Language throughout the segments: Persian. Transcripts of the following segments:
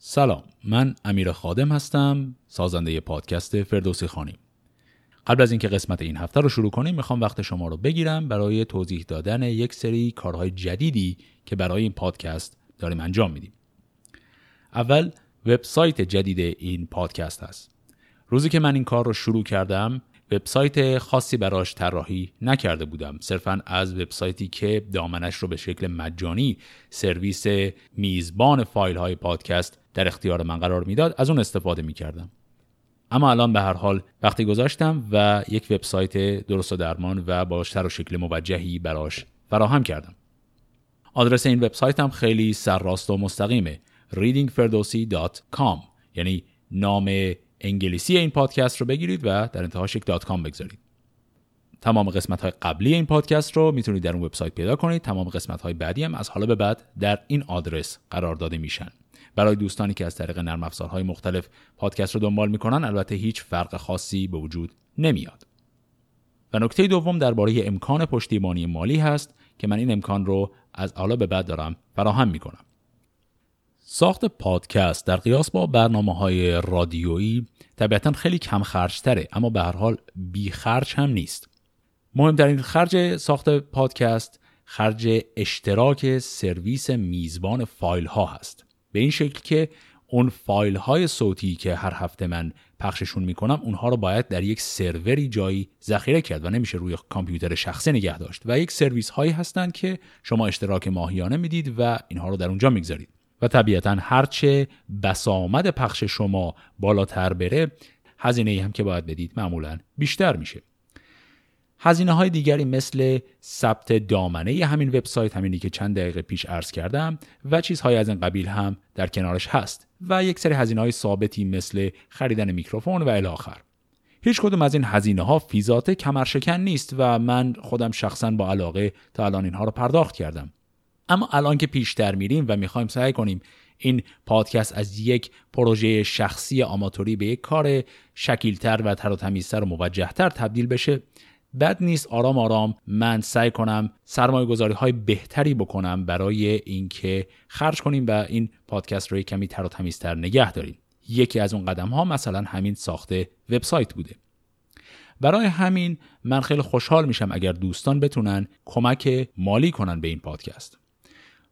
سلام من امیر خادم هستم سازنده پادکست فردوسی خانی قبل از اینکه قسمت این هفته رو شروع کنیم می‌خوام وقت شما رو بگیرم برای توضیح دادن یک سری کارهای جدیدی که برای این پادکست داریم انجام میدیم. اول وبسایت جدید این پادکست هست. روزی که من این کار رو شروع کردم وبسایت خاصی براش طراحی نکرده بودم. صرفا از وبسایتی که دامنش رو به شکل مجانی سرویس میزبان فایل های پادکست در اختیار من قرار می‌داد از اون استفاده می‌کردم. اما الان به هر حال وقتی گذاشتم و یک وبسایت درست و درمان و با سر و شکل موجهی براش فراهم کردم. آدرس این وبسایت هم خیلی سرراست و مستقیمه. readingferdosi.com یعنی نام انگلیسی این پادکست رو بگیرید و در انتهاش یک dot com بگذارید. تمام قسمت های قبلی این پادکست رو می‌تونید در اون وبسایت پیدا کنید. تمام قسمت های بعدی هم از حالا به بعد در این آدرس قرار داده میشن. برای دوستانی که از طریق نرم افزارهای مختلف پادکست رو دنبال می‌کنن البته هیچ فرق خاصی به وجود نمیاد. و نکته دوم درباره امکان پشتیبانی مالی هست که من این امکان رو از حالا به بعد دارم فراهم می‌کنم. ساخت پادکست در قیاس با برنامه های رادیویی طبیعتا خیلی کم خرج تره اما به هر حال بی خرج هم نیست. مهمترین خرج ساخت پادکست خرج اشتراک سرویس میزبان فایل ها هست. به این شکل که اون فایل های صوتی که هر هفته من پخششون می‌کنم اونها رو باید در یک سروری جایی ذخیره کرد و نمیشه روی کامپیوتر شخصی نگه داشت. و یک سرویس هایی هستند که شما اشتراک ماهیانه می‌دید و اینها رو در اونجا می‌گذارید. و طبیعتا هرچه بسامد پخش شما بالاتر بره هزینه ای هم که باید بدید معمولا بیشتر میشه. هزینه های دیگری مثل ثبت دامنه همین وبسایت همینی که چند دقیقه پیش عرض کردم و چیزهای از این قبیل هم در کنارش هست و یک سری هزینه های ثابتی مثل خریدن میکروفون و الاخر هیچ کدوم از این هزینه ها فیزات کمرشکن نیست و من خودم شخصا با علاقه تا الان اینها رو پرداخت کردم. اما الان که پیشتر میریم و می‌خوایم سعی کنیم این پادکست از یک پروژه شخصی آماتوری به یک کار شکیلتر و تر و تمیزتر و موجهتر تبدیل بشه بد نیست آرام آرام من سعی کنم سرمایه گذاری های بهتری بکنم برای اینکه خرج کنیم و این پادکست رو کمی تر و تمیزتر نگه داریم. یکی از اون قدم ها مثلا همین ساخت وبسایت بوده. برای همین من خیلی خوشحال میشم اگر دوستان بتونن کمک مالی کنن به این پادکست.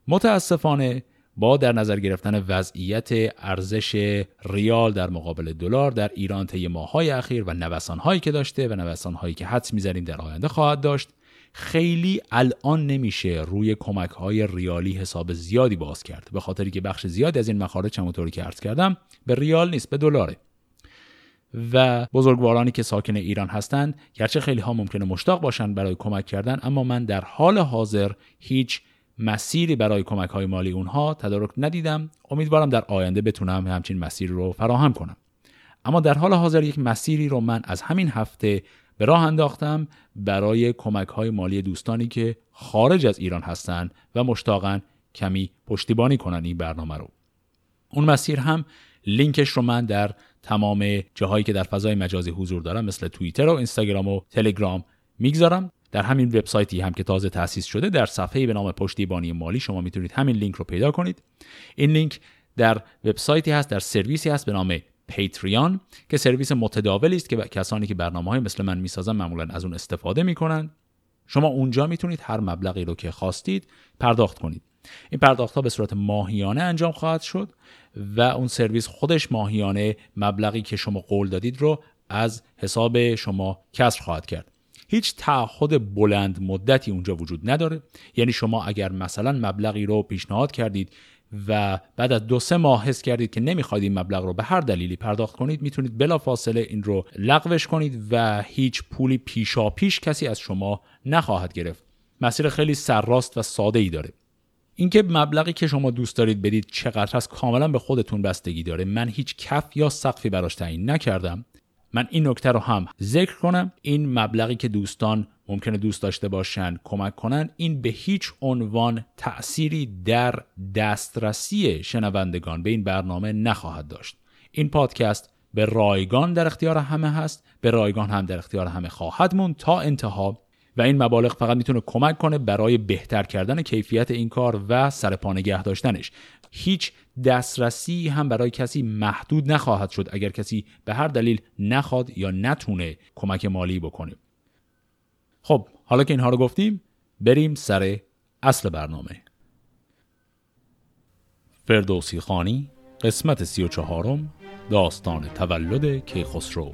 متاسفانه با در نظر گرفتن وضعیت ارزش ریال در مقابل دلار در ایران طی ماههای اخیر و نوسانهایی که داشته و نوسانهایی که حدس می‌زنیم در آینده خواهد داشت خیلی الان نمیشه روی کمک های ریالی حساب زیادی باز کرد. به خاطری که بخش زیادی از این مخارج همونطوری که عرض کردم به ریال نیست به دلاره. و بزرگوارانی که ساکن ایران هستند گرچه خیلی ها ممکنه مشتاق باشند برای کمک کردن اما من در حال حاضر هیچ مسیری برای کمک های مالی اونها تدارک ندیدم. امیدوارم در آینده بتونم همچین مسیری رو فراهم کنم. اما در حال حاضر یک مسیری رو من از همین هفته به راه انداختم برای کمک های مالی دوستانی که خارج از ایران هستند و مشتاقن کمی پشتیبانی کنن این برنامه رو. اون مسیر هم لینکش رو من در تمام جاهایی که در فضای مجازی حضور دارم مثل توییتر و اینستاگرام و تلگرام می‌گذارم. در همین وبسایتی هم که تازه تأسیس شده در صفحه به نام پشتیبانی مالی شما می‌تونید همین لینک رو پیدا کنید. این لینک در وبسایتی هست در سرویسی هست به نام Patreon که سرویس متداولی است که کسانی که برنامه های مثل من می‌سازن معمولا از اون استفاده می‌کنن. شما اونجا می‌تونید هر مبلغی رو که خواستید پرداخت کنید. این پرداخت ها به صورت ماهیانه انجام خواهد شد و اون سرویس خودش ماهیانه مبلغی که شما قول دادید رو از حساب شما کسر خواهد کرد. هیچ تعهد بلند مدتی اونجا وجود نداره. یعنی شما اگر مثلا مبلغی رو پیشنهاد کردید و بعد از دو سه ماه حس کردید که نمی‌خواید این مبلغ رو به هر دلیلی پرداخت کنید می‌تونید بلا فاصله این رو لغوش کنید و هیچ پولی پیشا پیش کسی از شما نخواهد گرفت. مسیر خیلی سرراست و ساده ای داره. اینکه مبلغی که شما دوست دارید بدید چقدر هست کاملا به خودتون بستگی داره. من هیچ کف یا سقفی براش تعیین نکردم. من این نکته رو هم ذکر کنم. این مبلغی که دوستان ممکنه دوست داشته باشن کمک کنن این به هیچ عنوان تأثیری در دسترسی شنوندگان به این برنامه نخواهد داشت. این پادکست به رایگان در اختیار همه هست به رایگان هم در اختیار همه خواهد موند تا انتها. و این مبالغ فقط می‌تونه کمک کنه برای بهتر کردن کیفیت این کار و سرپا نگه داشتنش. هیچ دسترسی هم برای کسی محدود نخواهد شد اگر کسی به هر دلیل نخواد یا نتونه کمک مالی بکنه. خب حالا که اینها رو گفتیم بریم سر اصل برنامه. فردوسی خانی قسمت سی و چهارم داستان تولد کیخسرو.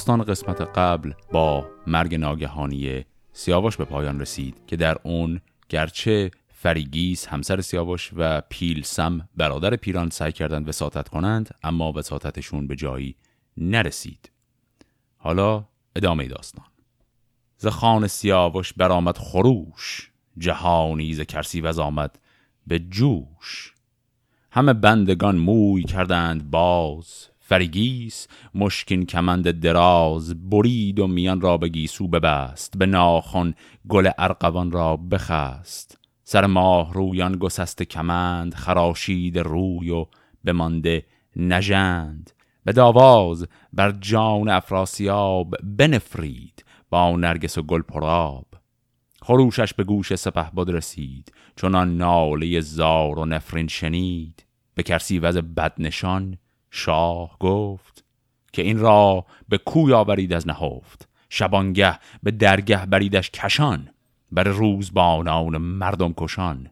داستان قسمت قبل با مرگ ناگهانی سیاوش به پایان رسید که در اون گرچه فریگیس همسر سیاوش و پیلسم برادر پیران سعی کردند وساطت کنند اما وساطتشون به جایی نرسید. حالا ادامه داستان. ز خان سیاوش برآمد خروش جهانی ز کرسی وز آمد به جوش. همه بندگان موی کردند باز. فریگیس مشکین کمند دراز برید و میان را به گیسو ببست به ناخن گل ارقوان را بخست. سر ماه رویان گسست کمند خراشید روی و بمانده نژند. به داواز بر جان افراسیاب بنفرید با نرگس و گل پراب خروشش به گوش سپه بد رسید چونان ناله زار و نفرین شنید. به کرسی وز بدنشان شاه گفت که این را به کوی آورید از نهفت شبانگه به درگه بریدش کشان بر روزبانان مردم کشان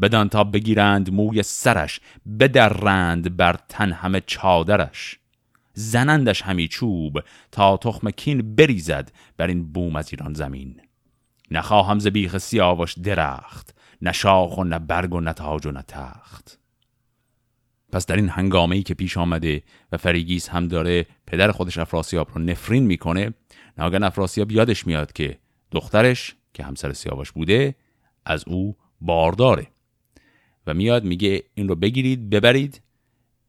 بدان تا بگیرند موی سرش بدرند بر تن همه چادرش. زنندش همی چوب تا تخم کین بریزد بر این بوم از ایران زمین. نخواهم ز بیخ سیاوش درخت نه شاخ و نه برگ و نه تاج و نه تخت. پس در این هنگامه ای که پیش آمده و فریگیس هم داره پدر خودش افراسیاب رو نفرین می‌کنه ناگهان افراسیاب یادش میاد که دخترش که همسر سیاوش بوده از او بارداره. و میاد میگه این رو بگیرید ببرید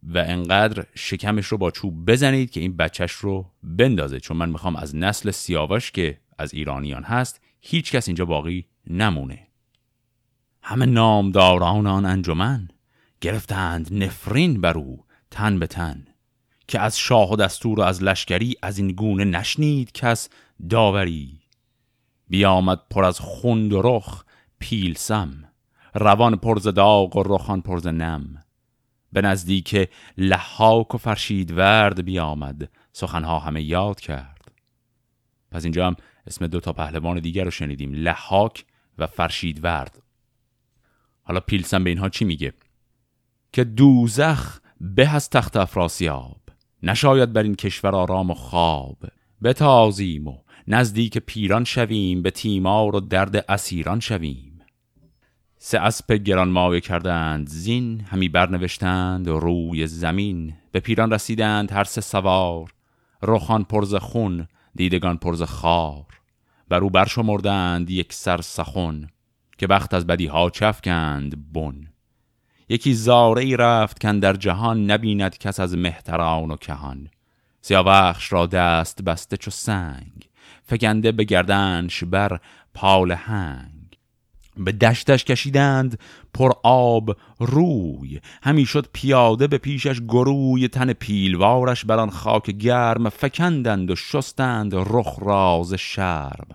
و انقدر شکمش رو با چوب بزنید که این بچهش رو بندازه. چون من می‌خوام از نسل سیاوش که از ایرانیان هست هیچ کس اینجا باقی نمونه. همه نامداران آن انجمن. گرفتند نفرین بر او تن به تن که از شاه و دستور و از لشکری از این گونه نشنید کس داوری. بیامد پر از خوند و رخ پیلسم روان پرز داغ و رخان پرز نم. به نزدیک لحاک و فرشید ورد بیامد سخنها همه یاد کرد. پس اینجا هم اسم دو تا پهلوان دیگر رو شنیدیم لحاک و فرشید ورد. حالا پیلسم به اینها چی میگه؟ که دوزخ به از تخت افراسیاب نشاید بر این کشور آرام و خواب. بتازیم و نزدیک پیران شویم به تیمار و درد اسیران شویم. سه اسب گران مایه کردند زین همی برنوشتند روی زمین به پیران رسیدند هر سه سوار. روخان پرز خون دیدگان پرز خار. بر او برشمردند یک سر سخن که وقت از بدی ها چفکند بن. یکی زاره ای رفت کن در جهان نبیند کس از مهتران و کهان. سیاوخش را دست بسته چو سنگ فگنده به گردنش بر پال هنگ. به دشتش کشیدند پر آب روی همی شد پیاده به پیشش گروی تن پیلوارش بر آن خاک گرم فکندند و شستند رخ راز شرم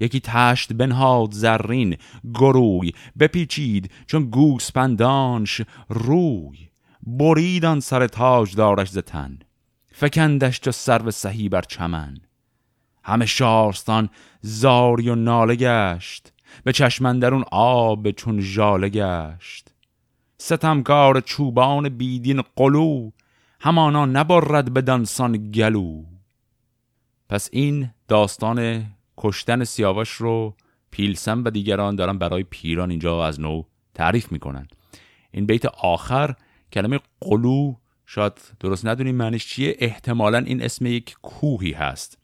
یکی تشت بنهاد زرین گروی بپیچید چون گوسپندانش روی. بریدان سر تاج دارش زتن فکندش چو سرو سهی بر چمن. همه شارستان زاری و ناله گشت به چشمندرون آب چون ژاله گشت. ستمکار چوبان بیدین قلو همانا نبرد به دانسان گلو. پس این داستان کشتن سیاوش رو پیلسم و دیگران دارن برای پیران اینجا از نو تعریف می‌کنن. این بیت آخر کلمه قلو شاید درست ندونیم معنیش چیه. احتمالا این اسم یک کوهی هست.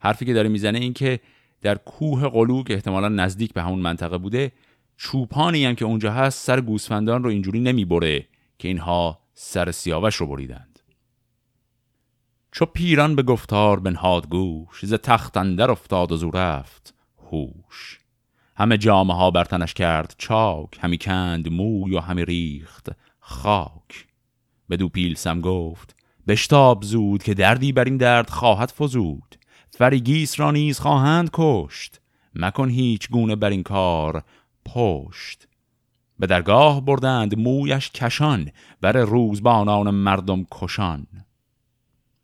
حرفی که داره می‌زنه این که در کوه قلو که احتمالا نزدیک به همون منطقه بوده چوپانی هم که اونجا هست سر گوسفندان رو اینجوری نمی‌بره که اینها سر سیاوش رو بریدند چو پیران به گفتار بنهاد گوش ز تخت اندر افتاد و زو رفت هوش. همه جامه ها بر تنش کرد چاک همی کند موی و همی ریخت خاک. بدو پیلسم گفت بشتاب زود که دردی بر این درد خواهد فزود. فریگیس را نیز خواهند کشت مکن هیچ گونه بر این کار پشت. به درگاه بردند مویش کشان بر روزبانان مردم کشان.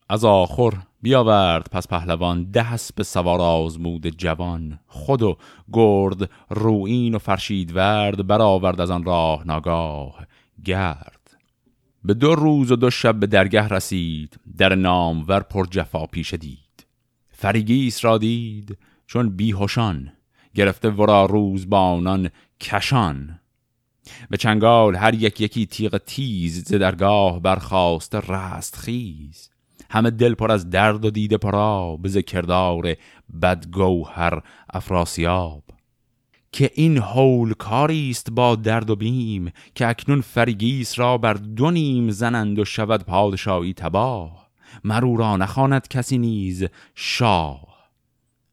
از آخر بیاورد پس پهلوان ده اسب سوار آزمود جوان. خود و گرد روین و فرشید ورد برآورد از آن راه ناگاه. گرد. به دو روز و دو شب به درگه رسید در نام ور پر جفا پیش دید. فریگیس را دید چون بیهوشان گرفته ورا روزبانان کشان. به چنگال هر یک یکی تیغ تیز ز درگاه برخواست رست خیز همه دل پر از درد و دیده پرا به کردار بدگوهر افراسیاب. که این هول کاری است با درد و بیم که اکنون فرگیس را بر دو نیم زنند و شود پادشاهی تباه. مرو را نخواند کسی نیز شاه.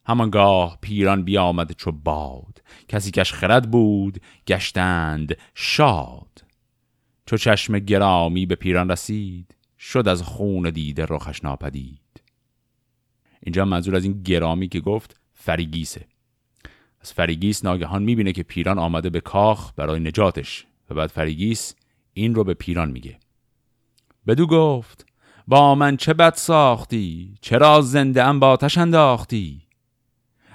همانگاه پیران بیامد چو باد. کسی کش خرد بود گشتند شاد. چو چشم گرامی به پیران رسید شد از خون دیده رخش ناپدید. اینجا منظور از این گرامی که گفت فریگیسه. از فریگیس ناگهان می‌بینه که پیران آمده به کاخ برای نجاتش و بعد فریگیس این رو به پیران میگه. بدو گفت با من چه بد ساختی؟ چرا زنده ام با آتش انداختی؟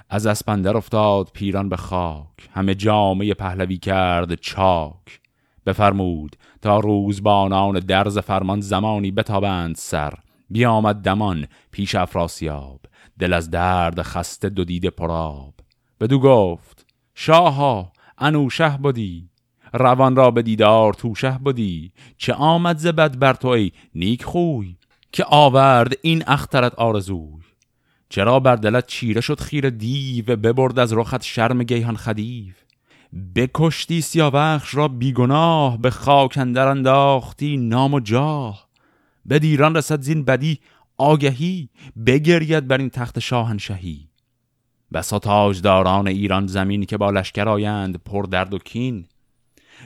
از اسپندر افتاد پیران به خاک همه جامعه پهلوی کرد چاک. بفرمود تا روزبانان درز فرمان زمانی بتابند سر. بیامد دمان پیش افراسیاب دل از درد خسته دو دیده پراب بدو گفت شاها انوشه بودی روان را به دیدار توشه بودی چه آمد زبد بر تو ای نیک خوی که آورد این اخترت آرزوی؟ چرا بر دلت چیره شد خیر دیو ببرد از رخت شرم گیهان خدیو؟ بکشتی سیاوخش را بیگناه به خاک اندر انداختی نام و جاه. به دیران رسد زین بدی آگهی بگرید بر این تخت شاهنشهی. بسا تاجداران ایران زمین که با لشکر آیند پر درد و کین.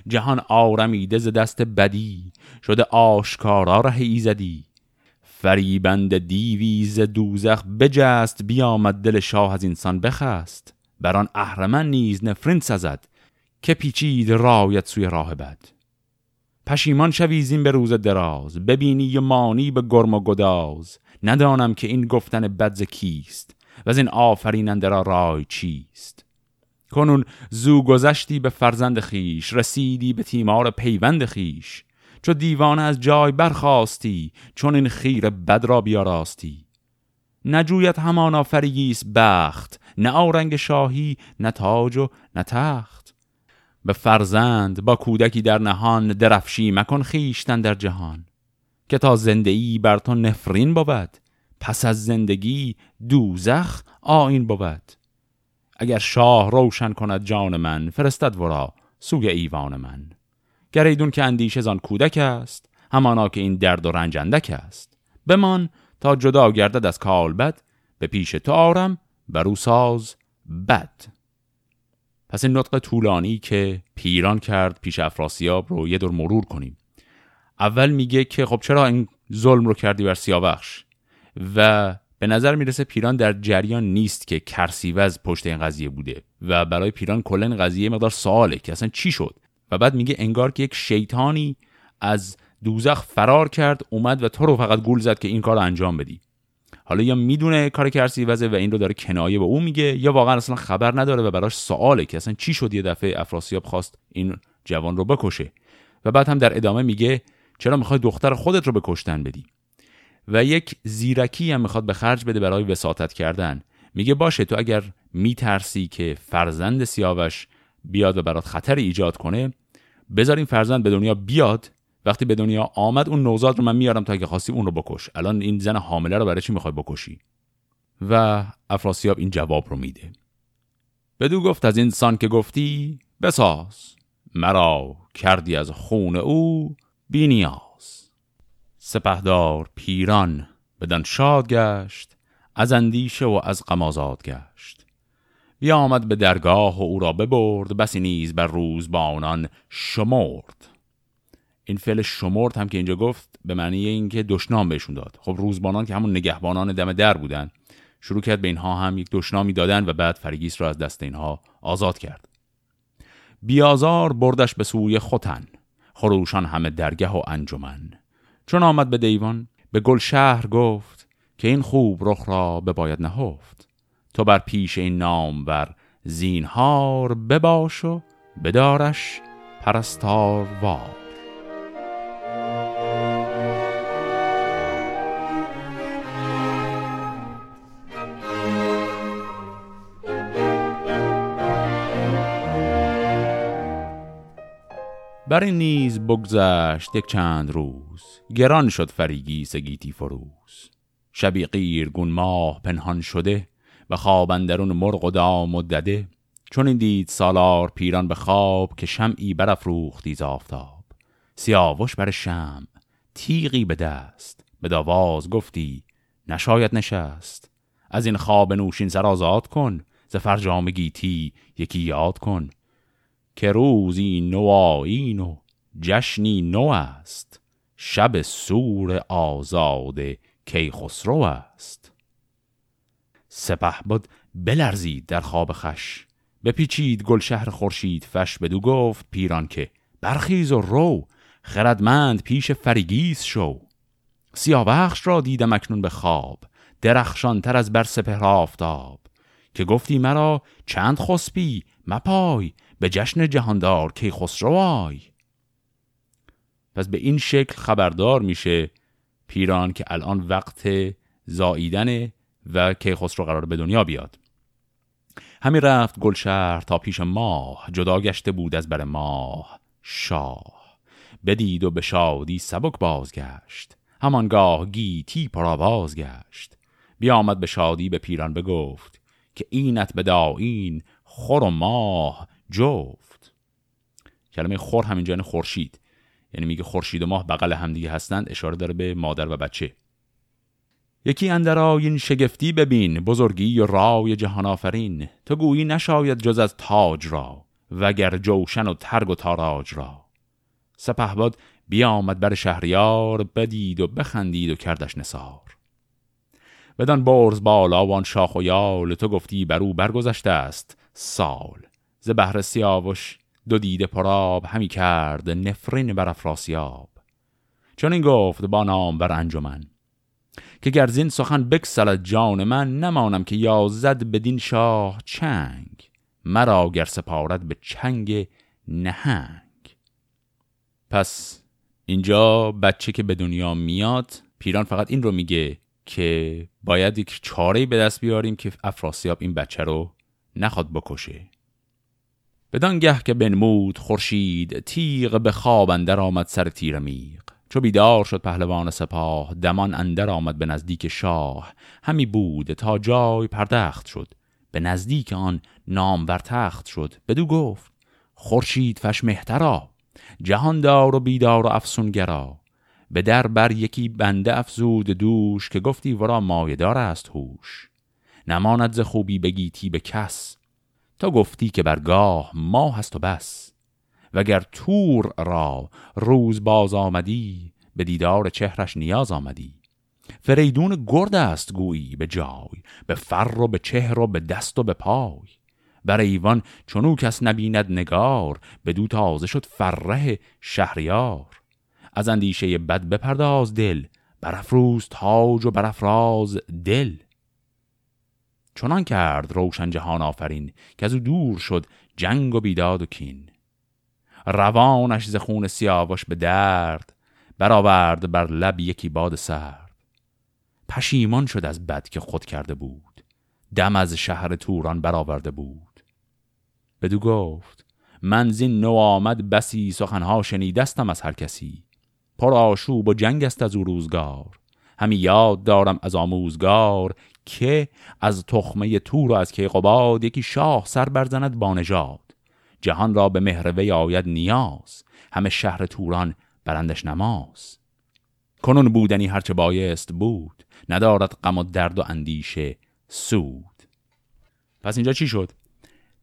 جهان آرمیده ز دست بدی شده آشکارا ره ایزدی. فریبند دیویز دوزخ بجست بیامد دل شاه از انسان بخست. بران اهرمن نیز نفرین سزد. که پیچید رایت سوی راه بد. پشیمان شویزین به روز دراز ببینی و مانی به گرم و گداز. ندانم که این گفتن بدز کیست و از این آفریننده را رای چیست. کنون زو گذشتی به فرزند خیش رسیدی به تیمار پیوند خیش چو دیوانه از جای برخواستی چون این خیر بد را بیاراستی. نجویت همانا فریگیس بخت نه آرنگ شاهی نه تاج و نه تخت. به فرزند با کودکی در نهان درفشی مکن خیشتن در جهان که تا زندگی بر تو نفرین بود پس از زندگی دوزخ آین بود. اگر شاه روشن کند جان من فرستد ورا سوی ایوان من. گریدون که اندیشه زان کودک است همانا که این درد و رنج اندک است. بمان تا جدا گردد از بد به پیش تو آرم برو بد. پس این نطق طولانی که پیران کرد پیش افراسیاب رو یه دور مرور کنیم. اول میگه که خب چرا این ظلم رو کردی بر سیاوخش؟ و به نظر می‌رسه پیران در جریان نیست که کرسیوز پشت این قضیه بوده و برای پیران کلا این قضیه مقدار سواله که اصلا چی شد. و بعد میگه انگار که یک شیطانی از دوزخ فرار کرد اومد و تو رو فقط گول زد که این کار انجام بدی. حالا یا می‌دونه کار کرسی وزه و این رو داره کنایه به او میگه یا واقعا اصلا خبر نداره و براش سواله که اصلا چی شد یه دفعه افراسیاب خواست این جوان رو بکشه. و بعد هم در ادامه میگه چرا می‌خوای دختر خودت رو بکشتن بدی؟ و یک زیرکی هم می‌خواد به خرج بده برای وساطت کردن. میگه باشه تو اگر میترسی که فرزند سیاوش بیاد و برات خطر ایجاد کنه بذار این فرزند به دنیا بیاد وقتی به دنیا آمد اون نوزاد رو من میارم تا اگه خواستی اون رو بکش. الان این زن حامله رو برای چی می‌خوای بکشی؟ و افراسیاب این جواب رو میده. بدو گفت از انسان که گفتی بساز. مرا کردی از خون او بینیاز. سپهدار پیران بدن شاد گشت از اندیشه و از غم گشت. بیامد به درگاه و او را ببرد بسی نیز بر روز با آنان شمرد. این فعل شمرد هم که اینجا گفت به معنی اینکه دشنام بهشون داد. خب روزبانان که همون نگهبانان دم در بودن شروع کرد به اینها هم یک دشنامی دادن و بعد فرگیس را از دست اینها آزاد کرد. بیازار بردش به سوی خوتن خروشان همه درگه و انجمن. چون آمد به دیوان به گل شهر گفت که این خوب رخ را بباید نهفت. تو بر پیش این نام بر زینهار بباش و بدارش پرستار وار. بر این نیز بگذشت یک چند روز. گران شد فریگی سگیتی فروز. شبی قیر گون ماه پنهان شده و خواب درون مرغ و دام و دده. چون این دید سالار پیران به خواب که شمعی برافروختی ز آفتاب. سیاوش بر شم تیغی به دست. به داواز گفتی نشاید نشست. از این خواب نوشین سر آزاد کن ز فرجام گیتی یکی یاد کن. که روزی نوآیین و جشنی نو است. شب سور آزاد کیخسرو است. سپه بود بلرزید در خواب خش بپیچید گل شهر خورشید فش بدو گفت پیران که برخیز و رو خردمند پیش فریگیس شو. سیاوخش را دیدم اکنون به خواب درخشان تر از بر سپهر آفتاب. که گفتی مرا چند خسبی مپای به جشن جهاندار کی خسروای پس به این شکل خبردار میشه پیران که الان وقت زاییدن و کیخسرو قرار به دنیا بیاد. همین رفت گلشهر تا پیش ماه جدا گشته بود از بر ماه. شاه بدید و به شادی سبک بازگشت همانگاه گیتی پرآواز گشت. بیامد به شادی به پیران بگفت که اینت به داین خور و ماه. جفت. کلمه خور همینجا یعنی خورشید. یعنی میگه خورشید و ماه بغل همدیگه هستند اشاره داره به مادر و بچه. یکی اندر این شگفتی ببین بزرگی و رای جهان آفرین. تو گویی نشاید جز از تاج را وگر جوشن و ترگ و تاراج را. سپهباد بیامد بر شهریار بدید و بخندید و کردش نسار بدان برز بالا وان شاخ و یال تو گفتی بر او برگذشته است سال. ز بهر سیاوش دو دیده پراب همی کرد نفرین بر افراسیاب. چون این گفت با نام بر انجمن که گرزین سخن بکسلد جان من نمانم که یازد بدین شاه چنگ مرا گر سپارد به چنگ نهنگ. پس اینجا بچه که به دنیا میاد پیران فقط این رو میگه که باید یک چاره به دست بیاریم که افراسیاب این بچه رو نخواد بکشه. بدانگه که بنمود خورشید تیغ به خواب اندر آمد سر تیر میغ. چو بیدار شد پهلوان سپاه دمان اندر آمد به نزدیک شاه. همی بود تا جای پردخت شد به نزدیک آن نام بر تخت شد. بدو گفت خورشید فش مهترا جهاندار و بیدار و افسونگرا. به در بر یکی بنده افزود دوش که گفتی ورا مایدار است هوش. نماند ز خوبی بگیتی به کس. تا گفتی که برگاه ما هست و بس. وگر تور را روز باز آمدی به دیدار چهرش نیاز آمدی. فریدون گرد است گویی به جای به فر و به چهر و به دست و به پای. بر ایوان چونو کس نبیند نگار به دو تازه شد فره شهریار. از اندیشه بد بپرداز دل برافروز تاج و برافراز دل. چنان کرد روشن جهان آفرین که از او دور شد جنگ و بیداد و کین. روانش ز خون سیاوش به درد برآورد بر لب یکی باد سرد. پشیمان شد از بد که خود کرده بود دم از شهر توران برآورده بود. بدو گفت من زین نو آمد بسی سخنها شنیدستم از هر کسی. پر آشوب و جنگ است از او روزگار. همی یاد دارم از آموزگار که از تخمه تور و از کیقباد یکی شاه سر برزند بانژاد جهان را به مهروی آید نیاز. همه شهر توران برندش نماز. کنون بودنی هرچه بایست بود ندارد غم و درد و اندیشه سود. پس اینجا چی شد؟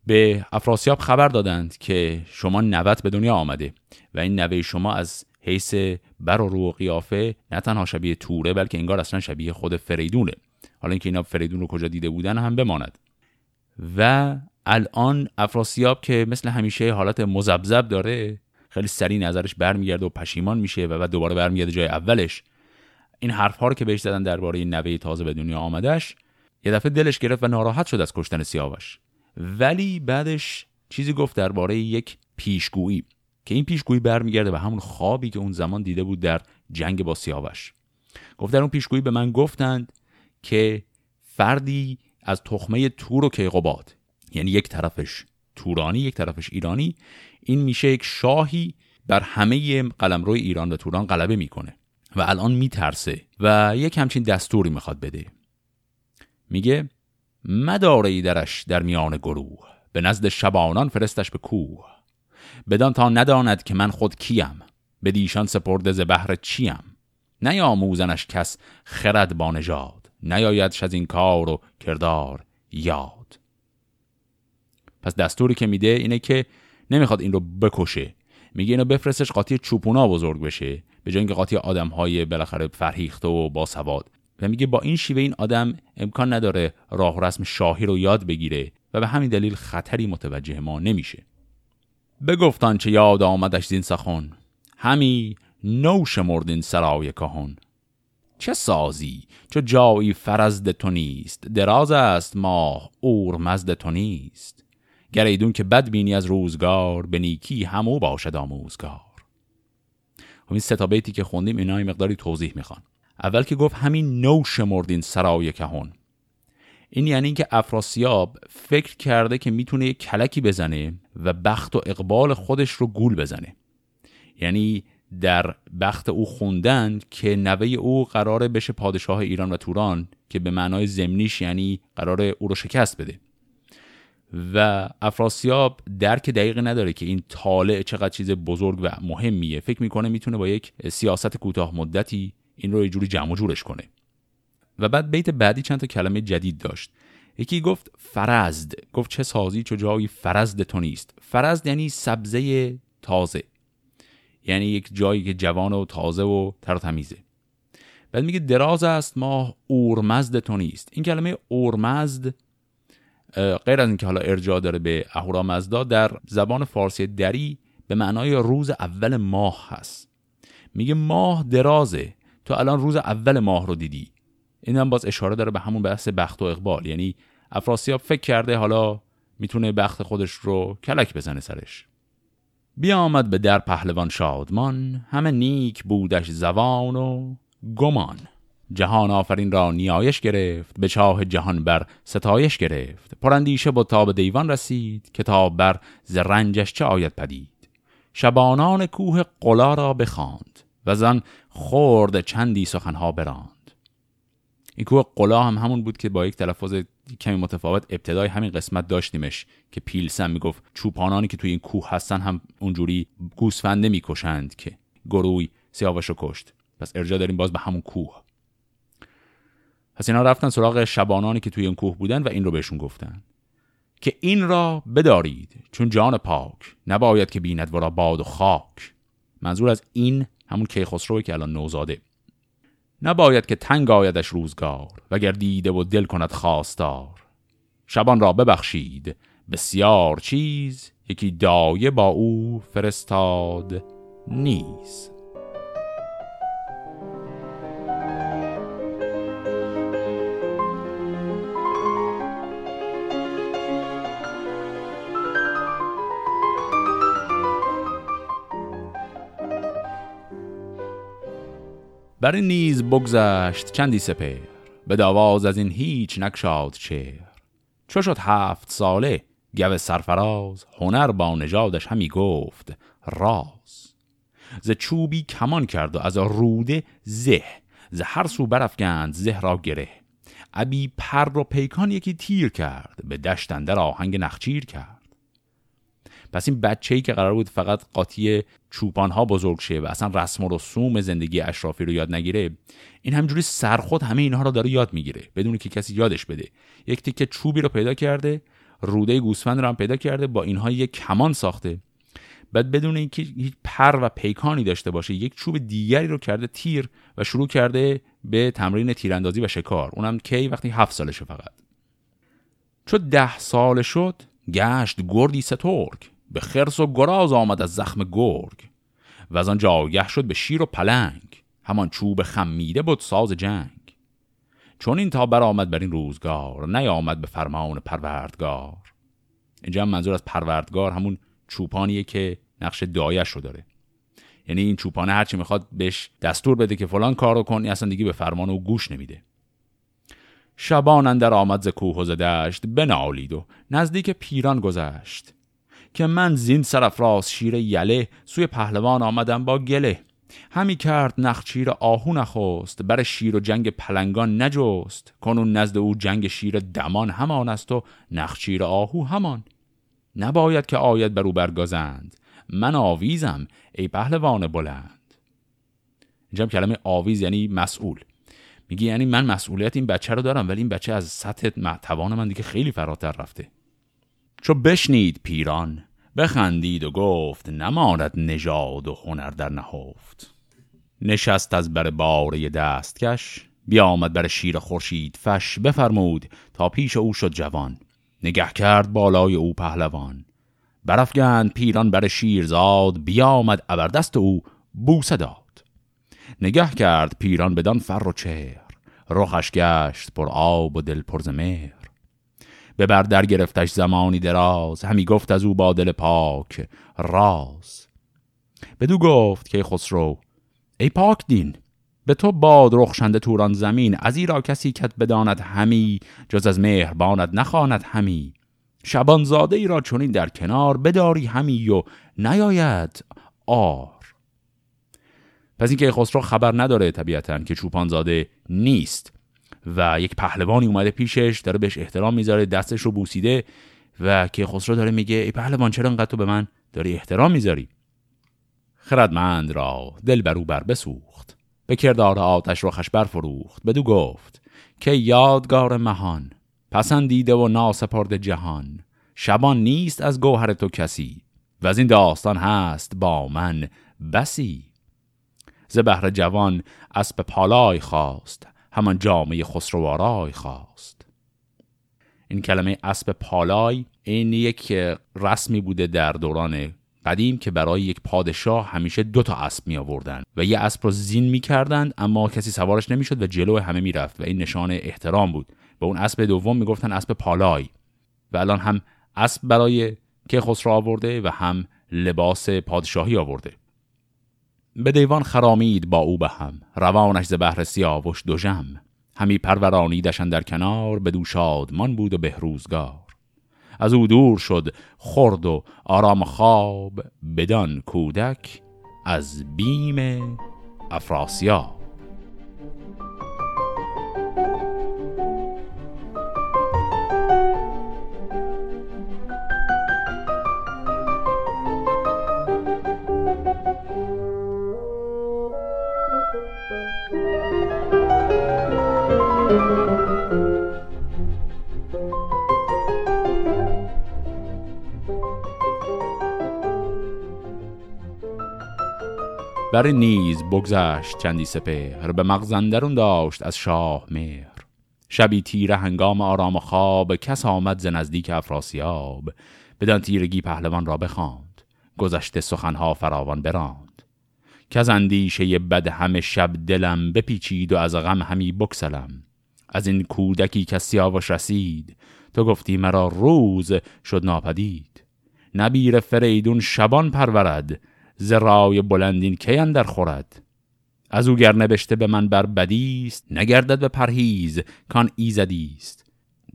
به افراسیاب خبر دادند که شما نوت به دنیا آمده و این نوه شما از حیث بر و رو و قیافه نه تنها شبیه توره بلکه انگار اصلا شبیه خود فریدونه. حالا اینکه اینا فریدون رو کجا دیده بودن هم بماند. و الان افراسیاب که مثل همیشه حالت مزبزب داره خیلی سریع نظرش برمیگرده و پشیمان میشه و بعد دوباره برمیگرده جای اولش. این حرف ها رو که بهش زدن درباره نوه تازه به دنیا آمدش یه دفعه دلش گرفت و ناراحت شد از کشتن سیاوش. ولی بعدش چیزی گفت درباره یک پیشگویی که این پیشگویی برمیگرده به همون خوابی که اون زمان دیده بود در جنگ با سیاوش. گفت در اون پیشگویی به من گفتند که فردی از تخمه تور و کیقوباد یعنی یک طرفش تورانی یک طرفش ایرانی این میشه یک شاهی بر همه قلمرو ایران و توران غلبه می‌کنه و الان میترسه و یک همچین دستوری می‌خواد بده. میگه مداره درش در میان گروه به نزد شبانان فرستش به کوه. بدان تا نداند که من خود کیم به دیشان سپرده ز بهر چیم. نیاموزنش کس خرد با نیایدش از این کار و کردار یاد. پس دستوری که میده اینه که نمی‌خواد این رو بکشه. میگه اینو بفرستش قاطی چوپونا بزرگ بشه به جای اینکه قاطی آدم های بالاخره فرهیخته و باسواد. و میگه با این شیوه این آدم امکان نداره راه و رسم شاهی رو یاد بگیره و به همین دلیل خطری متوجه ما نمیشه. بگفتان چه یاد آمدش زین سخن؟ همی نو شمردین سرای کهون چه سازی؟ چو جایی فرزد تو نیست دراز است ماه اور مزد تو نیست. گر ایدون که بد بینی از روزگار به نیکی همو باشد آموزگار. خب این ستا بیتی که خوندیم اینا مقداری توضیح می‌خوان. اول که گفت همین نو شمردین سرای کهون این یعنی اینکه افراسیاب فکر کرده که می‌تونه یک کلکی بزنه و بخت و اقبال خودش رو گول بزنه. یعنی در بخت او خوندن که نوه او قراره بشه پادشاه ایران و توران که به معنای زمینیش یعنی قراره او رو شکست بده. و افراسیاب درک دقیقی نداره که این طالع چقدر چیز بزرگ و مهمیه. فکر می‌کنه می‌تونه با یک سیاست کوتاه مدتی این رو یه جوری جمع جورش کنه. و بعد بیت بعدی چند تا کلمه جدید داشت. یکی گفت فرزد. گفت چه سازی چه جایی فرزد تو نیست. فرزد یعنی سبزه تازه. یعنی یک جایی که جوان و تازه و تر تمیزه. بعد میگه دراز است ماه اورمزد تو نیست. این کلمه اورمزد غیر از اینکه حالا ارجاع داره به اهورامزدا در زبان فارسی دری به معنای روز اول ماه هست. میگه ماه درازه. تو الان روز اول ماه رو دیدی. این هم باز اشاره داره به همون بحث بخت و اقبال. یعنی افراسیاب فکر کرده حالا می‌تونه بخت خودش رو کلک بزنه سرش. بیامد به در پهلوان شادمان همه نیک بودش زوان و گمان. جهان آفرین را نیایش گرفت به چاه جهان بر ستایش گرفت. پراندیشه با تاب دیوان رسید کتاب بر ز رنجش چه آید پدید. شبانان کوه قلا را بخواند و زن خورد چندی سخنها براند. این کوه قلا هم همون بود که با یک تلفظ کمی متفاوت ابتدای همین قسمت داشتیمش که پیلسن می‌گفت چوپانانی که توی این کوه هستن هم اونجوری گوسفنده می‌کشند که گروی سیاوش کشت. پس ارجا داریم باز به همون کوه. پس اینا رفتن سراغ شبانانی که توی این کوه بودن و این رو بهشون گفتن که این را بدارید چون جان پاک نباید که بیند ورا باد و خاک. منظور از این همون کیخسروی که الان نوزاده. نباید که تنگ آیدش روزگار وگر دیده و دل کند خواستار. شبان را ببخشید بسیار چیز یکی دایه با او فرستاد نیست. بر این نیز بگذشت چندی سپر به داواز از این هیچ نکشاد چهر. چو شد هفت ساله گو سرفراز هنر با نژادش همی گفت راز. ز چوبی کمان کرد و از روده زه ز هر سو برافگند زه را گره. ابی پر و پیکان یکی تیر کرد به دشت اندر آهنگ نخچیر کرد. پس این بچه ای که قرار بود فقط قاطی چوپان ها بزرگ شه و اصلا رسم و رسوم زندگی اشرافی رو یاد نگیره این همجوری سرخود همه اینها رو داره یاد می‌گیره بدون که کسی یادش بده. یک تیکه چوبی رو پیدا کرده روده گوسفند رو هم پیدا کرده با اینها یک کمان ساخته. بعد بدون اینکه هیچ پر و پیکانی داشته باشه یک چوب دیگری رو کرده تیر و شروع کرده به تمرین تیراندازی و شکار. اونم کی؟ وقتی هفت سالشه فقط. چو ده سال شد گشت گردی سترگ. به خرس و گراز آمد از زخم گرگ و از آن جاگه شد به شیر و پلنگ. همان چوب خمیده بود ساز جنگ. چون این تا برآمد بر این روزگار نیامد به فرمان پروردگار. اینجا هم منظور از پروردگار همون چوپانیه که نقش دایش رو داره. یعنی این چوپانه هرچی می‌خواد بهش دستور بده که فلان کار رو کن اصلا دیگه به فرمان او گوش نمیده. شبان اندر آمد ز کوه و دشت بنالید و نزدیک پیران گذشت. که من زین سرفراز شیر یله سوی پهلوان آمدم با گله. همی کرد نخچیر آهو نخست بر شیر و جنگ پلنگان نجست. کنون نزد او جنگ شیر دمان همان است و نخچیر آهو همان. نباید که آید بر او برگازند من آویزم ای پهلوان بلند. اینجا کلمه آویز یعنی مسئول. میگی یعنی من مسئولیت این بچه رو دارم ولی این بچه از سطح توان من دیگه خیلی فراتر رفته. چو بشنید پیران بخندید و گفت نماند نژاد و هنر در نهفت. نشست از بر باره دستکش بیامد بر شیر خورشید فش بفرمود تا پیش او شد جوان. نگه کرد بالای او پهلوان. برافگند پیران بر شیرزاد بیامد ابردست او بوسه داد. نگه کرد پیران بدان فر و چهر رخش گشت پر آب و دل پر مهر به بر در گرفتش زمانی دراز همی گفت از او با دل پاک راز. بدو گفت که خسرو ای پاک دین به تو باد رخشنده توران زمین از ایرا کسی کت بداند همی جز از مهربانت نخواند همی. شبانزاده ای را چنین در کنار بداری همی و نیاید آر. پس اینکه خسرو خبر نداره طبیعتا که چوپانزاده نیست. و یک پهلوانی اومده پیشش داره بهش احترام می‌ذاره دستش رو بوسیده و که خسرو داره میگه ای پهلوان چرا انقدر تو به من داری احترام می‌ذاری؟ خردمند را دل بر او بر بسوخت به کردار آتش رخش برفروخت بدو گفت که یادگار مهان پسندیده و ناسپرد جهان شبان نیست از گوهر تو کسی و از این داستان هست با من بسی. ز بهر جوان اسب پالای خواست همان جامعه خسروارای خواست. این کلمه اسب پالای این یک رسمی بوده در دوران قدیم که برای یک پادشاه همیشه دو تا اسب می آوردن و یه اسب رو زین می کردن اما کسی سوارش نمی‌شد و جلو همه می‌رفت و این نشان احترام بود. به اون اسب دوم می‌گفتن اسب پالای و الان هم اسب برای که خسرو آورده و هم لباس پادشاهی آورده. به دیوان خرامید با او به هم روانش ز بهر سیاوش دوژم همی پرورانیدشن در کنار به دو شادمان بود و بهروزگار از او دور شد خرد و آرام خواب بدان کودک از بیم افراسیاب. بر نیز بگذشت چندی سپهر به مغزندرون داشت از شاه مهر. شبی تیره هنگام آرام خواب کس آمد ز نزدیک افراسیاب. بدان تیرگی پهلوان را بخواند گذشته سخنها فراوان براند. که از اندیشه بد همه شب دلم بپیچید و از غم همی بکسلم از این کودکی که سیاوش رسید تو گفتی مرا روز شد ناپدید. نبیر فریدون شبان پرورد ز بلندین کی اندر خورد؟ از او گر نبشته به من بر بدیست نگردد به پرهیز کان ایزدیست.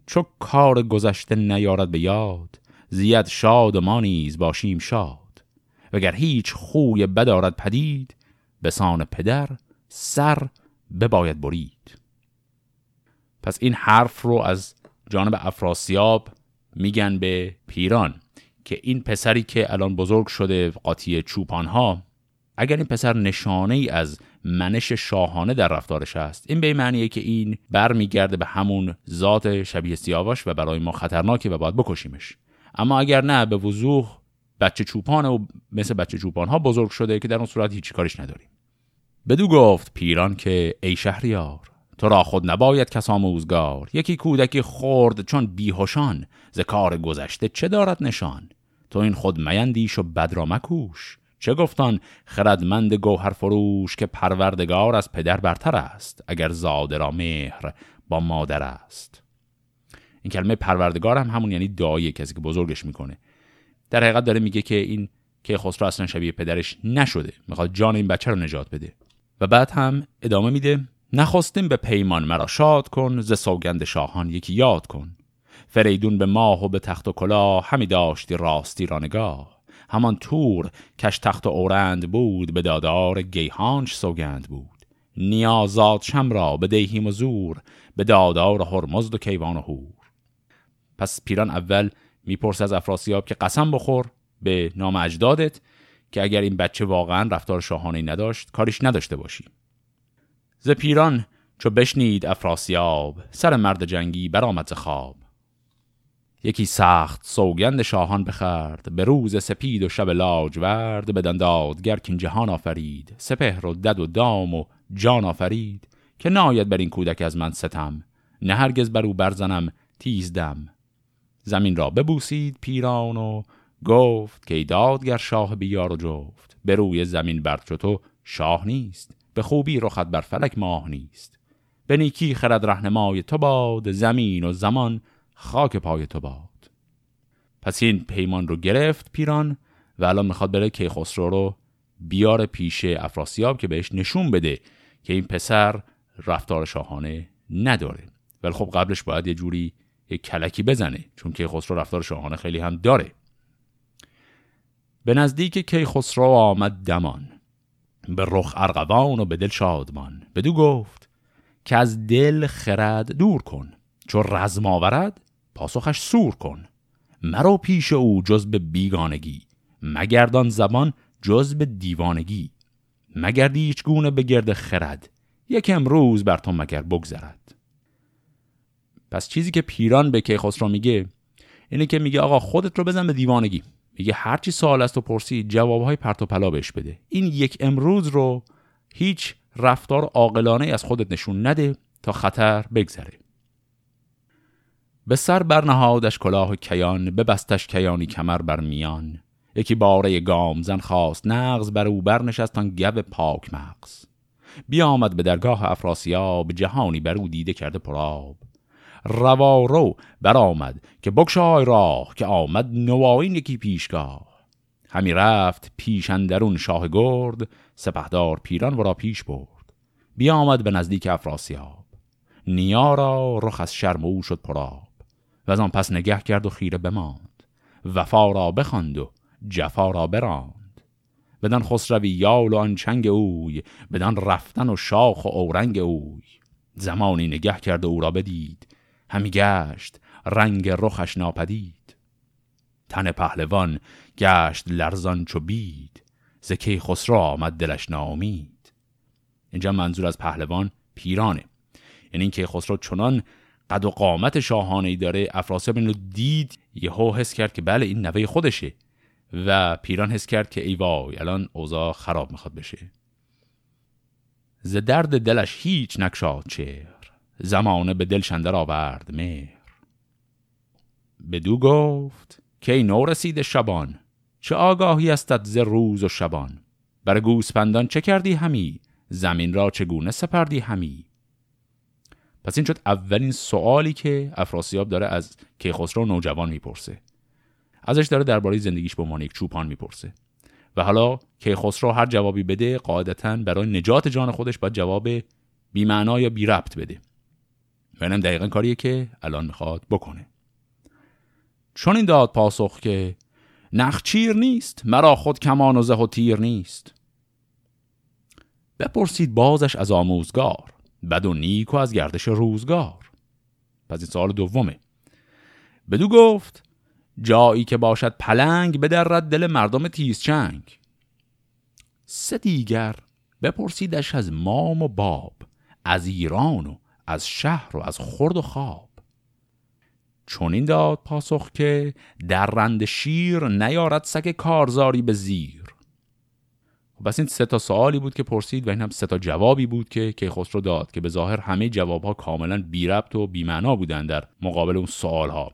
چو کار گذشته نیارد به یاد زیاد شاد و ما نیز باشیم شاد. وگر هیچ خوی بدارد پدید به سان پدر سر بباید برید. پس این حرف رو از جانب افراسیاب میگن به پیران. که این پسری که الان بزرگ شده قاطی چوپان ها اگر این پسر نشانه ای از منش شاهانه در رفتارش است این به معنیه که این برمیگرده به همون ذات شبیه سیاوش و برای ما خطرناکه و باید بکشیمش. اما اگر نه به وضوح بچه چوپان و مثل بچه چوپان ها بزرگ شده که در اون صورت هیچی کارش نداریم. بدو گفت پیران که ای شهریار تو را خود نباید کس آموزگار. یکی کودکی خورد چون بیهوشان ز کار گذشته چه دارد نشان؟ تو این خود میندیش و بد را مکوش. چه گفتان؟ خردمند گوهر فروش که پروردگار از پدر برتر است اگر زاده را مهر با مادر است. این کلمه پروردگار هم همون یعنی دایی کسی که بزرگش می‌کنه. در حقیقت داره میگه که این که خسرو اصلا شبیه پدرش نشده. می‌خواد جان این بچه رو نجات بده. و بعد هم ادامه میده نخواستیم به پیمان مرا شاد کن ز سوگند شاهان یکی یاد کن. فریدون به ماه و به تخت و کلاه همی داشتی راستی را نگاه. همان تور کش تخت و اورند بود به دادار گیهانش سوگند بود. نیازات شم را به دیهیم و زور به دادار هرمزد و کیوان و هور پس پیران اول میپرس از افراسیاب که قسم بخور به نام اجدادت که اگر این بچه واقعا رفتار شاهانه نداشت کاریش نداشته باشی. ز پیران چو بشنید افراسیاب سر مرد جنگی برآمد ز خواب. یکی سخت سوگند شاهان بخرد به روز سپید و شب لاجورد بدان دادگر کین جهان آفرید سپهر و دد و دام و جان آفرید که ناید بر این کودک از من ستم نه هرگز بر او برزنم تیزدم زمین را ببوسید پیران و گفت که دادگر شاه بیار و جفت به روی زمین بر تو شاه نیست به خوبی رخت بر فلک ماه نیست. به نیکی خرد رهنمای تو باد زمین و زمان خاک پای تو باد. پس این پیمان رو گرفت پیران و الان می‌خواد بره که خسرو رو بیار پیش افراسیاب که بهش نشون بده که این پسر رفتار شاهانه نداره. ولی خب قبلش باید یه جوری یه کلکی بزنه چون که خسرو رفتار شاهانه خیلی هم داره. به نزدیک کیخسرو آمد دمان. به رخ ارغوان و به دل شادمان. بدو گفت که از دل خرد دور کن چون رزم آورد پاسخش سور کن. مرا پیش او جز به بیگانگی مگردان زبان جز به دیوانگی. مگردی هیچ گونه به گرد خرد یک امروز بر تو مگر بگذرد. پس چیزی که پیران به کیخسرو میگه اینه که میگه آقا خودت رو بزن به دیوانگی. میگه هرچی سوال است و پرسی جوابهای پرت و پلا بهش بده. این یک امروز رو هیچ رفتار عاقلانه از خودت نشون نده تا خطر بگذره. به سر برنهادش کلاه کیان ببستش کیانی کمر بر میان. یکی باره گامزن خواست نغز بر او برنشست آن گو پاک مغز. بیامد به درگاه افراسیاب جهانی بر او دیده کرده پراب روارو برآمد که بکشای راه که آمد نوایین یکی پیشگاه. همی رفت پیش اندرون شاه گرد سپهدار پیران ورا پیش برد. بیامد به نزدیک افراسیاب. نیا را رخ از شرم او شد پراب و از آن پس نگه کرد و خیره بماند. وفا را بخواند و جفا را براند. بدان خسروی یال و آن چنگ اوی بدان رفتن و شاخ و اورنگ اوی. زمانی نگه کرد و او را بدید همی گشت رنگ رخش ناپدید. تن پهلوان گشت لرزان چو بید زکی خسرو آمد دلش ناامید. اینجا منظور از پهلوان پیرانه. یعنی اینکه خسرو چنان قد و قامت شاهانه ای داره. افراسیاب اینو دید یهو حس کرد که بله این نوه خودشه. و پیران حس کرد که ای وای الان اوضاع خراب می‌خواد بشه. ز درد دلش هیچ نکشاد چهر زمانه به دل شندر آورد مهر. بدو گفت که ای نو رسید شبان؟ چه آگاهی استد ز روز و شبان؟ بر گوسپندان چه کردی همی؟ زمین را چگونه سپردی همی؟ پس این شد اولین سوالی که افراسیاب داره از کیخسرو نوجوان می‌پرسه. ازش داره درباره زندگیش به عنوان یک چوپان می‌پرسه. و حالا کیخسرو هر جوابی بده قاعدتا برای نجات جان خودش باید جواب بیمعنا یا بی ربط بده. و اینم دقیقا کاریه که الان می‌خواد بکنه. چون این داد پاسخ که نخچیر نیست مرا خود کمان و زه و تیر نیست. بپرسید بازش از آموزگار. بد و نیک و از گردش روزگار. پس این سوال دومه. بدو گفت جایی که باشد پلنگ بدرد دل مردم تیزچنگ سه دیگر بپرسیدش از مام و باب از ایران و از شهر و از خرد و خواب. چون این داد پاسخ که در رند شیر نیارد سگ کارزاری به زیر. خب بس این سه تا سوالی بود که پرسید و این هم سه تا جوابی بود که کیخسرو داد که به ظاهر همه جوابها کاملا بی ربط و بیمعنا بودن در مقابل اون سوالها.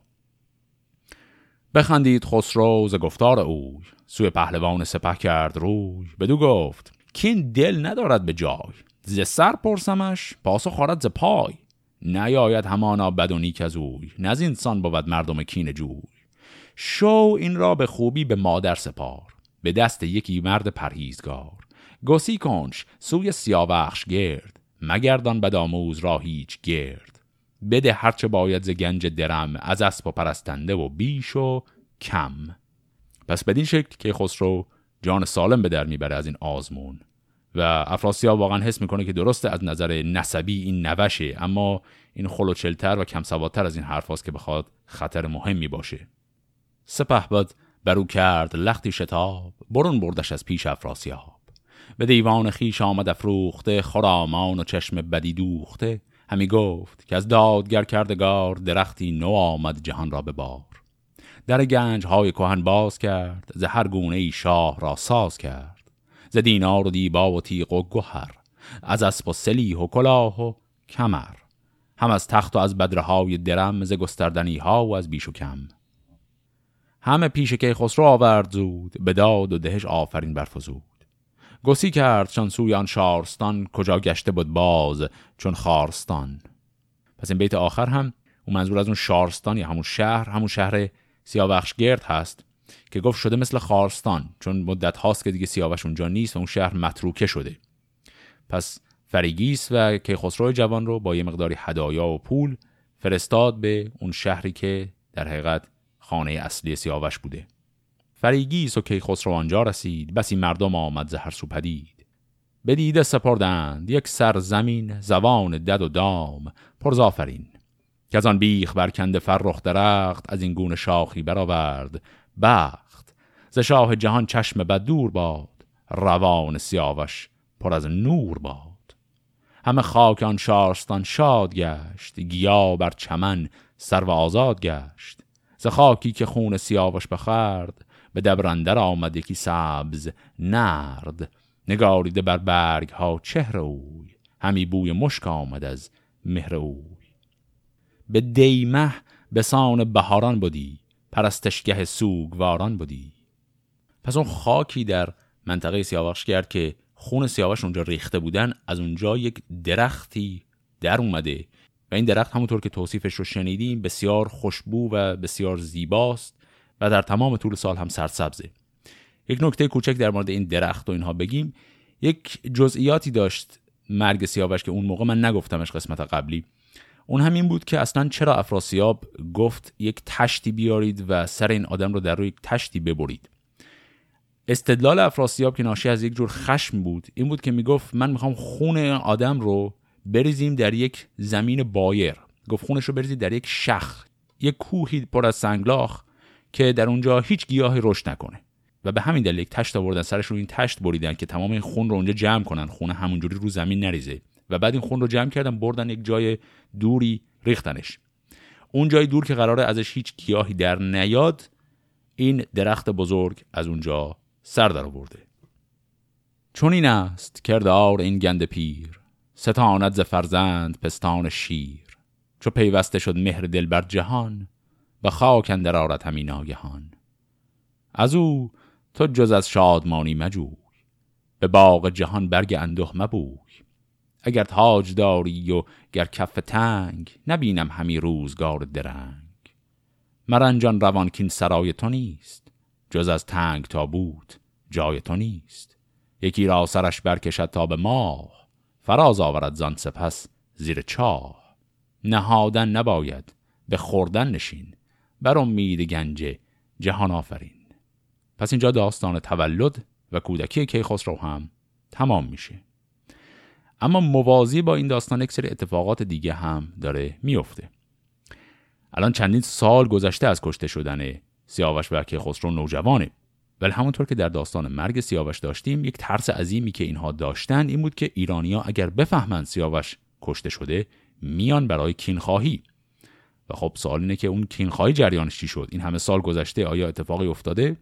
بخندید خسرو ز گفتار اوی سوی پهلوان سپه کرد روی. بدو گفت کین دل ندارد به جای. ز سر پرسمش پاسخ خارد ز پای. نیاید همانا بد و نیک از اوی. نز انسان بود مردم کین جوی. شو این را به خوبی به مادر سپار. به دست یکی مرد پرهیزگار. گسی کنش سوی سیاوخش گرد مگردان بدآموز را هیچ گرد. بده هرچه باید ز گنج درم از اسب و پرستنده و بیش و کم. پس بدین شکل که خسرو جان سالم به در می‌بره از این آزمون و افراسیاب واقعا حس می‌کنه که درسته از نظر نسبی این نوشه اما این خلوچلتر و کم سوادتر از این حرف که بخواد خطر مهمی باشه. سپه بد برو کرد لختی شتاب برون بردش از پیش افراسیاب. به دیوان خیش آمد افروخته خرامان و چشم بدی دوخته. همی گفت که از دادگر کردگار درختی نو آمد جهان را به بار. در گنج های کهن باز کرد ز هر گونه ای شاه را ساز کرد. ز دینار و دیبا و تیغ و گهر از اسب و سلیح و کلاه و کمر. هم از تخت و از بدرهای درم ز گستردنی ها و از بیش و کم. همه پیش که خسرو آورد زود به داد و دهش آفرین برفزود. گسی کرد چون سوی آن شارستان کجا گشته بود باز چون خارستان. پس این بیت آخر هم اون منظور از اون شارستان یا همون شهر همون شهر سیاوخش گرد هست که گفت شده مثل خارستان چون مدت هاست که دیگه سیاوش اونجا نیست و اون شهر متروکه شده. پس فریگیس و کیخسرو جوان رو با یه مقداری هدایا و پول فرستاد به اون شهری که در حقیقت خانه اصلی سیاوش بوده. فریگیس و کیخسرو آنجا رسید. بسی مردم آمد زهر سو پدید. به سپردند. یک سر زمین زبان دد و دام. پرزافرین. که از آن بیخ برکنده فرخ درخت از این گونه شاخی برآورد. بخت. ز شاه جهان چشم بد دور باد. روان سیاوش پر از نور باد. همه خاک آن شارستان شاد گشت. گیا بر چمن سر و آزاد گشت. ز خاکی که خون سیاوش بخرد به دبرندر آمد یکی سبز نرد نگاریده بر برگ ها چهره اوی همی بوی مشک آمد از مهر اوی. به دیمه به سان بهاران بودی پرستشگه سوگواران بودی پس اون خاکی در منطقه سیاوش کرد که خون سیاوش اونجا ریخته بودن از اونجا یک درختی در اومده و این درخت همونطور که توصیفش رو شنیدیم بسیار خوشبو و بسیار زیباست و در تمام طول سال هم سرسبزه. یک نکته کوچک در مورد این درخت و اینها بگیم. یک جزئیاتی داشت مرگ سیاوش که اون موقع من نگفتمش قسمت قبلی. اون همین بود که اصلا چرا افراسیاب گفت یک تشتی بیارید و سر این آدم رو در روی یک تشتی ببرید. استدلال افراسیاب که ناشی از یک جور خشم بود این بود که می‌گفت من می‌خوام خون آدم رو بریزیم در یک زمین بایر. گفت خونش رو بریزید در یک شخ یک کوهی پر از سنگلاخ که در اونجا هیچ گیاهی رشد نکنه. و به همین دلیل یک تشت آوردن سرش رو این تشت بریدن که تمام این خون رو اونجا جمع کنن. خونه همونجوری رو زمین نریزه. و بعد این خون رو جمع کردن بردن یک جای دوری ریختنش. اون جای دور که قراره ازش هیچ گیاهی در نیاد این درخت بزرگ از اونجا سر در آورده. چون این است کردار این گند پیر. ستاند ز فرزند پستان شیر. چو پیوسته شد مهر دل بر جهان و خاک اندر آرد همین ناگهان. از او تو جز از شادمانی مجوی به باغ جهان برگ اندوه مبوی. اگر تاج داری و گر کف تنگ نبینم همی روزگار درنگ. مرنجان روان کین سرای تو نیست جز از تنگ تا بود جای تو نیست. یکی را سرش برکشد تا به ماه فراز آورد زان سپس زیر چاه. نهادن نباید به خوردن نشین. بر امید گنج جهان آفرین. پس اینجا داستان تولد و کودکی کیخسرو هم تمام میشه. اما موازی با این داستان سری اتفاقات دیگه هم داره میفته. الان چندین سال گذشته از کشته شدن سیاوش و کیخسرو نوجوانه. ولی همونطور که در داستان مرگ سیاوش داشتیم یک ترس عظیمی که اینها داشتن این بود که ایرانیا اگر بفهمند سیاوش کشته شده میان برای کینخواهی و خب سوال اینه که اون کینخواهی جریانش چی شد؟ این همه سال گذشته آیا اتفاقی افتاده؟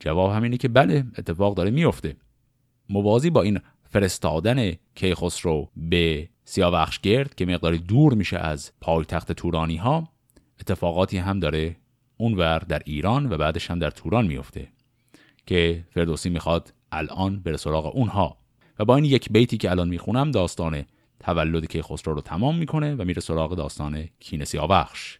جواب همینه که بله اتفاق داره میفته موازی با این فرستادن کیخسرو به سیاوخش گرد که مقداری دور میشه از پایتخت تورانی ها اتفاقاتی هم داره اونور در ایران و بعدش هم در توران میفته که فردوسی می‌خواد الان بره سراغ اونها. و با این یک بیتی که الان می‌خونم داستان تولد کیخسرو رو تمام می‌کنه و میره سراغ داستان کین سیاوخش.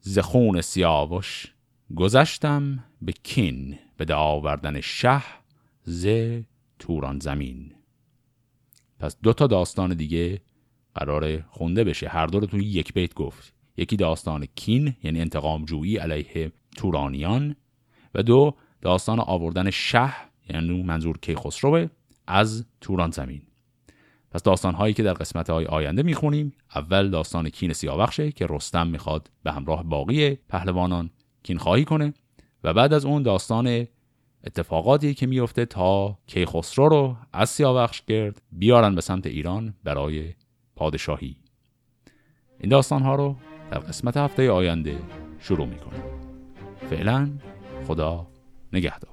زخون سیاوش گذشتم به کین به آوردن شه ز توران زمین. پس دو تا داستان دیگه قرار خونده بشه. هر دو رو توی یک بیت گفت. یکی داستان کین یعنی انتقام جویی علیه تورانیان و دو داستان آوردن شه یعنی منظور کیخسروه از توران زمین. پس داستان هایی که در قسمت های آینده می‌خونیم اول داستان کین سیاوخشه که رستم می‌خواد به همراه باقی پهلوانان کین خواهی کنه و بعد از اون داستان اتفاقاتی که میفته تا کیخسرو رو از سیاوخش گرد بیارن به سمت ایران برای پادشاهی. این داستان ها رو در قسمت هفته آینده شروع می‌کنیم. فعلا خدا نگهدار